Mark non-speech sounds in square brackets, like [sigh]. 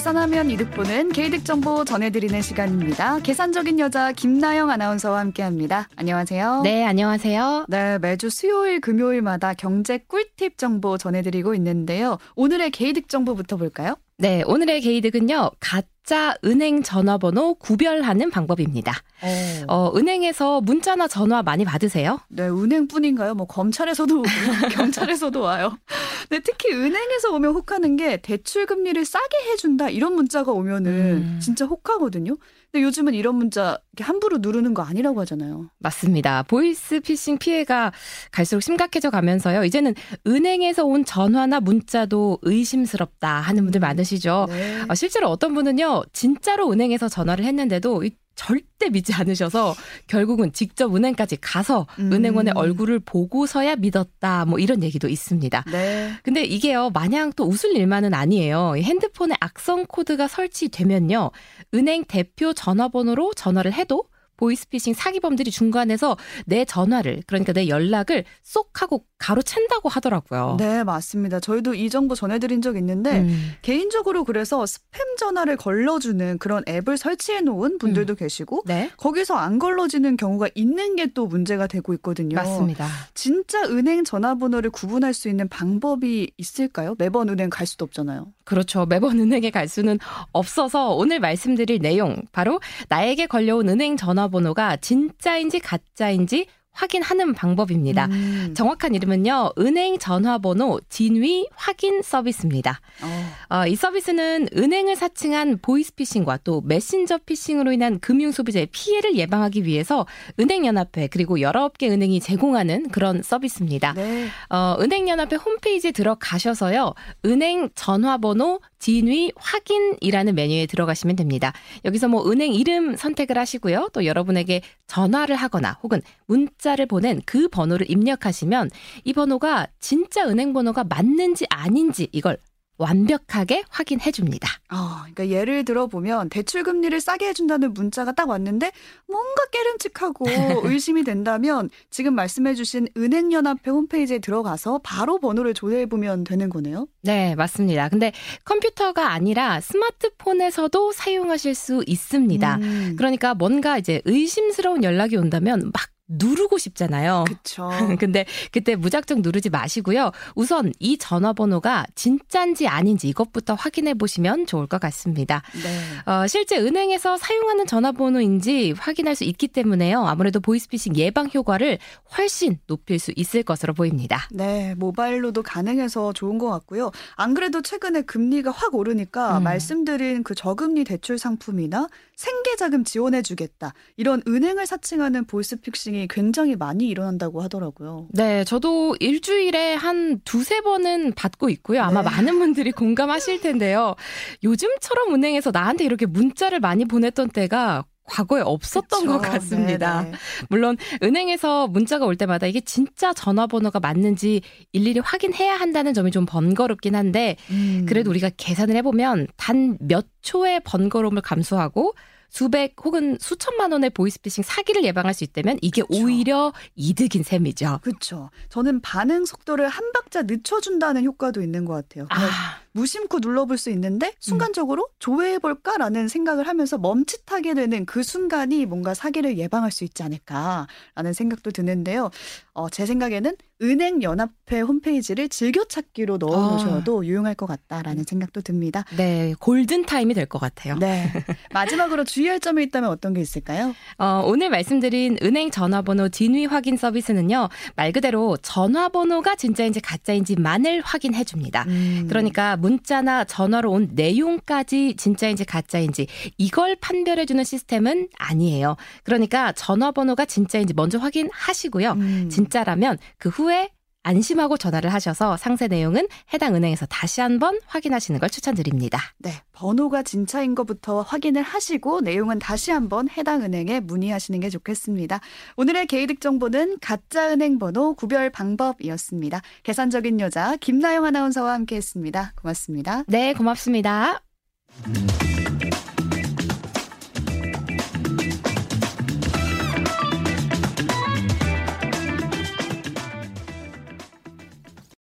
계산하면 이득 보는 개이득 정보 전해드리는 시간입니다. 계산적인 여자 김나영 아나운서와 함께합니다. 안녕하세요. 네, 안녕하세요. 네, 매주 수요일, 금요일마다 경제 꿀팁 정보 전해드리고 있는데요. 오늘의 개이득 정보부터 볼까요? 네, 오늘의 개이득은요. 가짜 은행 전화번호 구별하는 방법입니다. 어. 어, 은행에서 문자나 전화 많이 받으세요? 네, 은행뿐인가요? 뭐 검찰에서도 [laughs] 경찰에서도 와요. 네, 특히 은행에서 오면 혹하는 게 대출 금리를 싸게 해준다 이런 문자가 오면은 음. 진짜 혹하거든요. 근데 요즘은 이런 문자 함부로 누르는 거 아니라고 하잖아요. 맞습니다. 보이스 피싱 피해가 갈수록 심각해져 가면서요. 이제는 은행에서 온 전화나 문자도 의심스럽다 하는 분들 많으시죠. 네. 어, 실제로 어떤 분은요, 진짜로 은행에서 전화를 했는데도 절대 믿지 않으셔서 결국은 직접 은행까지 가서 음. 은행원의 얼굴을 보고서야 믿었다. 뭐 이런 얘기도 있습니다. 네. 근데 이게요, 마냥 또 웃을 일만은 아니에요. 핸드폰에 악성 코드가 설치되면요, 은행 대표 전화번호로 전화를 해도 보이스피싱 사기범들이 중간에서 내 전화를 그러니까 내 연락을 쏙 하고 가로챈다고 하더라고요. 네, 맞습니다. 저희도 이 정보 전해드린 적 있는데 음. 개인적으로 그래서 스팸 전화를 걸러주는 그런 앱을 설치해 놓은 분들도 음. 계시고 네? 거기서 안 걸러지는 경우가 있는 게 또 문제가 되고 있거든요. 맞습니다. 진짜 은행 전화번호를 구분할 수 있는 방법이 있을까요? 매번 은행 갈 수도 없잖아요. 그렇죠. 매번 은행에 갈 수는 없어서 오늘 말씀드릴 내용 바로 나에게 걸려온 은행 전화 전화번호가 진짜인지 가짜인지 확인하는 방법입니다. 음. 정확한 이름은요, 은행 전화번호 진위 확인 서비스입니다. 어. 어, 이 서비스는 은행을 사칭한 보이스피싱과 또 메신저 피싱으로 인한 금융 소비자의 피해를 예방하기 위해서 은행연합회 그리고 여러 업계 은행이 제공하는 그런 서비스입니다. 네. 어, 은행연합회 홈페이지에 들어가셔서요, 은행 전화번호 진위 확인이라는 메뉴에 들어가시면 됩니다. 여기서 뭐 은행 이름 선택을 하시고요. 또 여러분에게 전화를 하거나 혹은 문자 를 보낸 그 번호를 입력하시면 이 번호가 진짜 은행 번호가 맞는지 아닌지 이걸 완벽하게 확인해 줍니다. 어, 그러니까 예를 들어 보면 대출 금리를 싸게 해준다는 문자가 딱 왔는데 뭔가 깨름칙하고 [laughs] 의심이 된다면 지금 말씀해주신 은행연합회 홈페이지에 들어가서 바로 번호를 조회해 보면 되는 거네요. 네, 맞습니다. 근데 컴퓨터가 아니라 스마트폰에서도 사용하실 수 있습니다. 음. 그러니까 뭔가 이제 의심스러운 연락이 온다면 막 누르고 싶잖아요. 그렇죠. [laughs] 근데 그때 무작정 누르지 마시고요. 우선 이 전화번호가 진짠지 아닌지 이것부터 확인해 보시면 좋을 것 같습니다. 네. 어, 실제 은행에서 사용하는 전화번호인지 확인할 수 있기 때문에요. 아무래도 보이스피싱 예방 효과를 훨씬 높일 수 있을 것으로 보입니다. 네, 모바일로도 가능해서 좋은 것 같고요. 안 그래도 최근에 금리가 확 오르니까 음. 말씀드린 그 저금리 대출 상품이나 생계자금 지원해주겠다 이런 은행을 사칭하는 보이스피싱이 굉장히 많이 일어난다고 하더라고요. 네, 저도 일주일에 한 두세 번은 받고 있고요. 아마 네. 많은 분들이 공감하실 텐데요. 요즘처럼 은행에서 나한테 이렇게 문자를 많이 보냈던 때가 과거에 없었던 그쵸. 것 같습니다. 네네. 물론 은행에서 문자가 올 때마다 이게 진짜 전화번호가 맞는지 일일이 확인해야 한다는 점이 좀 번거롭긴 한데 음. 그래도 우리가 계산을 해보면 단 몇 초의 번거로움을 감수하고 수백 혹은 수천만 원의 보이스피싱 사기를 예방할 수 있다면 이게 그쵸. 오히려 이득인 셈이죠. 그렇죠. 저는 반응 속도를 한 박자 늦춰준다는 효과도 있는 것 같아요. 아. 무심코 눌러볼 수 있는데 순간적으로 음. 조회해볼까라는 생각을 하면서 멈칫하게 되는 그 순간이 뭔가 사기를 예방할 수 있지 않을까라는 생각도 드는데요. 어, 제 생각에는 은행 연합회 홈페이지를 즐겨 찾기로 넣어 놓으셔도 아. 유용할 것 같다라는 생각도 듭니다. 네, 골든 타임이 될 것 같아요. 네. [laughs] 마지막으로 주의할 점이 있다면 어떤 게 있을까요? 어, 오늘 말씀드린 은행 전화번호 진위 확인 서비스는요, 말 그대로 전화번호가 진짜인지 가짜인지만을 확인해 줍니다. 음. 그러니까 문자나 전화로 온 내용까지 진짜인지 가짜인지 이걸 판별해 주는 시스템은 아니에요. 그러니까 전화번호가 진짜인지 먼저 확인하시고요. 음. 진짜라면 그 후에 안심하고 전화를 하셔서 상세 내용은 해당 은행에서 다시 한번 확인하시는 걸 추천드립니다. 네. 번호가 진짜인 것부터 확인을 하시고 내용은 다시 한번 해당 은행에 문의하시는 게 좋겠습니다. 오늘의 개이득 정보는 가짜 은행 번호 구별 방법이었습니다. 계산적인 여자 김나영 아나운서와 함께 했습니다. 고맙습니다. 네, 고맙습니다.